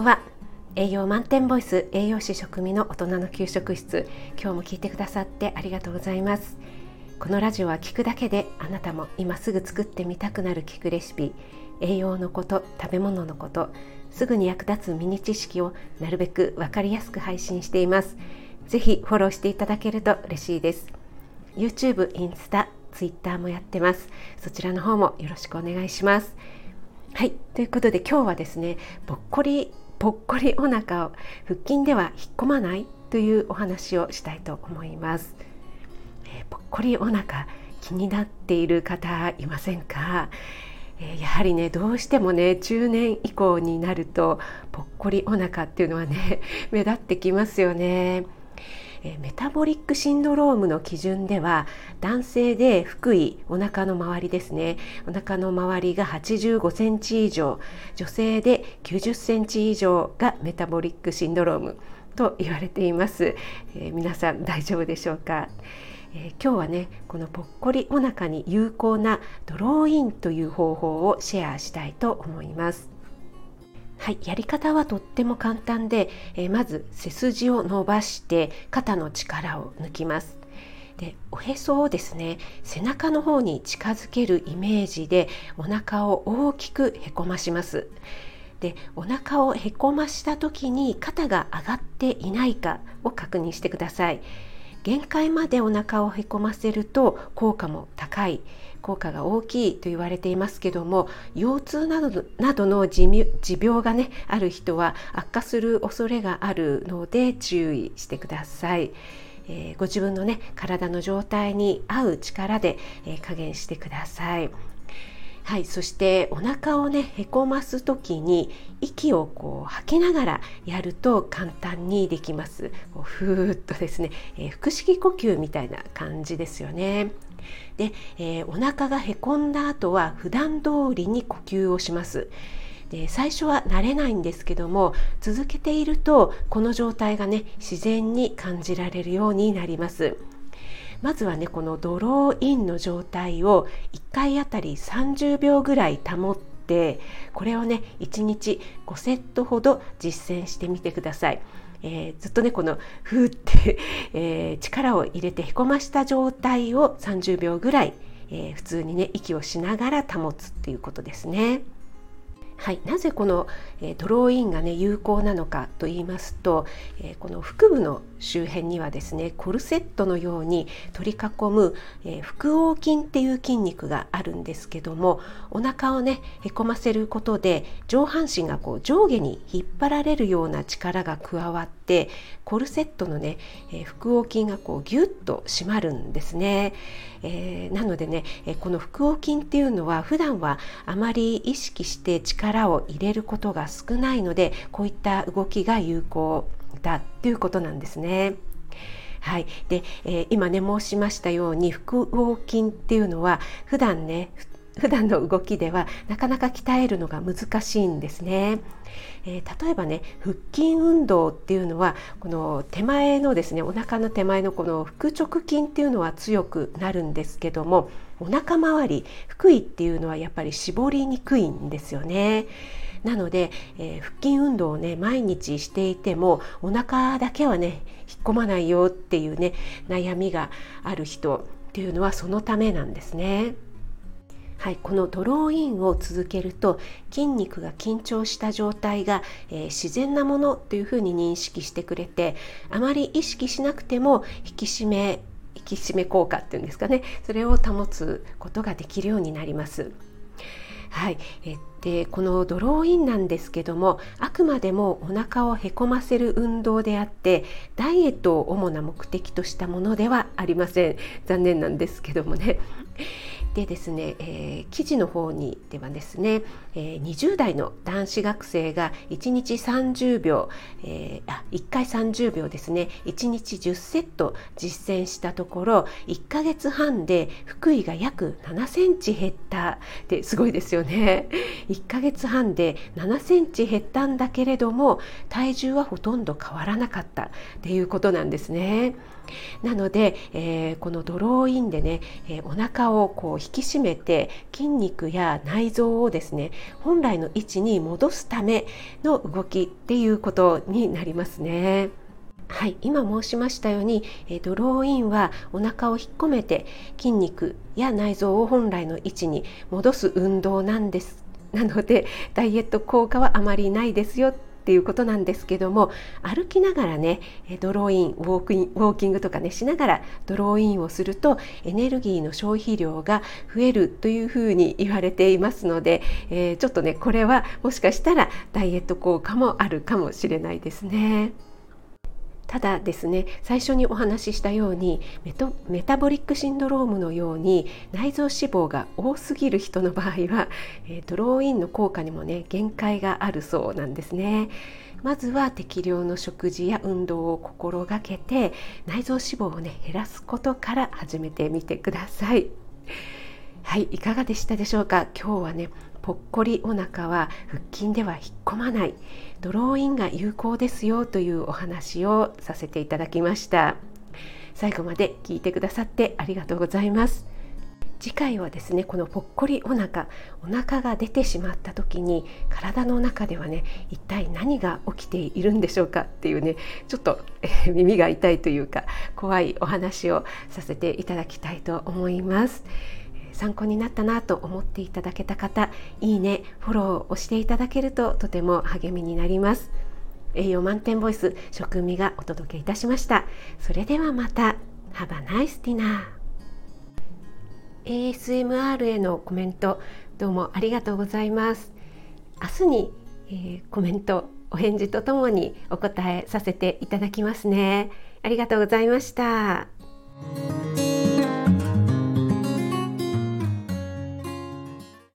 んは栄養満点ボイス栄養士食味の大人の給食室。今日も聞いてくださってありがとうございます。このラジオは聞くだけであなたも今すぐ作ってみたくなる聞くレシピ栄養のこと食べ物のことすぐに役立つミニ知識をなるべく分かりやすく配信しています。ぜひフォローしていただけると嬉しいです。YouTube、インスタ、Twitter もやってます。そちらの方もよろしくお願いします。はいということで今日はですねぼっこりぽっこりお腹を腹筋では引っ込まないというお話をしたいと思います、えー、ぽっこりお腹気になっている方いませんか、えー、やはりねどうしてもね中年以降になるとぽっこりお腹っていうのはね 目立ってきますよね。えメタボリックシンドロームの基準では男性で腹囲お腹の周りですね。お腹の周りが85センチ以上女性で90センチ以上がメタボリックシンドロームと言われています、えー、皆さん大丈夫でしょうか？えー、今日はねこのぽっこりお腹に有効なドローインという方法をシェアしたいと思います。はい、やり方はとっても簡単で、えー、まず背筋を伸ばして肩の力を抜きます。でおへそをですね背中の方に近づけるイメージでお腹を大きくへこまします。でお腹をへこました時に肩が上がっていないかを確認してください。限界までお腹をへこませると効果も高い効果が大きいと言われていますけども腰痛などなどの持病がねある人は悪化する恐れがあるので注意してください。え、ご自分のね体の状態に合う力で、えー、加減してください。はい、そしてお腹をねへこます時に息をこう吐きながらやると簡単にできます。こうふーっとですね、えー、腹式呼吸みたいな感じですよね。で、えー、お腹がへこんだ後は普段通りに呼吸をします。で最初は慣れないんですけども続けているとこの状態がね自然に感じられるようになります。まずはねこのドローインの状態を1回あたり30秒ぐらい保ってこれをね1日5セットほど実践してみてください。えー、ずっとねこのふーって、えー、力を入れてへこました状態を30秒ぐらい、えー、普通にね息をしながら保つっていうことですね。はい、なぜこの、えー、ドローインがね有効なのかと言いますと、えー、この腹部の周辺にはですねコルセットのように取り囲む、えー、腹横筋っていう筋肉があるんですけどもお腹をねへこませることで上半身がこう上下に引っ張られるような力が加わってコルセットのね、え腹横筋がこうギュッと締まるんですね。えー、なのでね、えこの腹横筋っていうのは普段はあまり意識して力を入れることが少ないのでこういった動きが有効だっていうことなんですね。はい、で、えー、今ね申しましたように腹横筋っていうのは普段ね普普段の動きではなかなか鍛えるのが難しいんですね。えー、例えばね腹筋運動っていうのはこの手前のですねお腹の手前のこの腹直筋っていうのは強くなるんですけどもお腹周り腹囲っていうのはやっぱり絞りにくいんですよね。なので、えー、腹筋運動をね毎日していてもお腹だけはね引っ込まないよっていうね悩みがある人っていうのはそのためなんですね。はい、このドローインを続けると筋肉が緊張した状態が、えー、自然なものというふうに認識してくれてあまり意識しなくても引き締め引き締め効果っていうんですかねそれを保つことができるようになります。はい、えでこのドローインなんですけどもあくまでもお腹をへこませる運動であってダイエットを主な目的としたものではありません残念なんですけどもね。でですね、えー、記事の方にではですね、えー、20代の男子学生が1日30秒、えー、あ1回30秒ですね1日10セット実践したところ1ヶ月半で腹囲が約7センチ減った。ってすごいですよね。1ヶ月半で7センチ減ったんだけれども体重はほとんど変わらなかった。っていうことなんですね。なので、えー、このドローインでね、えー、お腹をこう引き締めて筋肉や内臓をですね本来の位置に戻すための動きっていうことになりますね。はい、今申しましたように、えドローインはお腹を引っ込めて筋肉や内臓を本来の位置に戻す運動なんですなのでダイエット効果はあまりないですよっていうことなんですけども歩きながらねドローインウォークインウォーキングとかねしながらドローインをするとエネルギーの消費量が増えるというふうに言われていますので、えー、ちょっとねこれはもしかしたらダイエット効果もあるかもしれないですね。ただですね最初にお話ししたようにメタボリックシンドロームのように内臓脂肪が多すぎる人の場合は、えドローインの効果にもね限界があるそうなんですね。まずは適量の食事や運動を心がけて内臓脂肪をね減らすことから始めてみてください。はいいかがでしたでしょうか？今日はねぽっこりお腹は腹筋では引っ込まない。ドローインが有効ですよというお話をさせていただきました。最後まで聞いてくださってありがとうございます。次回はですねこのぽっこりお腹お腹が出てしまった時に体の中ではね一体何が起きているんでしょうかっていうねちょっと、え耳が痛いというか怖いお話をさせていただきたいと思います。参考になったなと思っていただけた方いいねフォローをしていただけるととても励みになります。栄養満点ボイス食味がお届けいたしました。それではまた。Have a nice dinner ASMR へのコメントどうもありがとうございます。明日に、えー、コメントお返事とともにお答えさせていただきますね。ありがとうございました。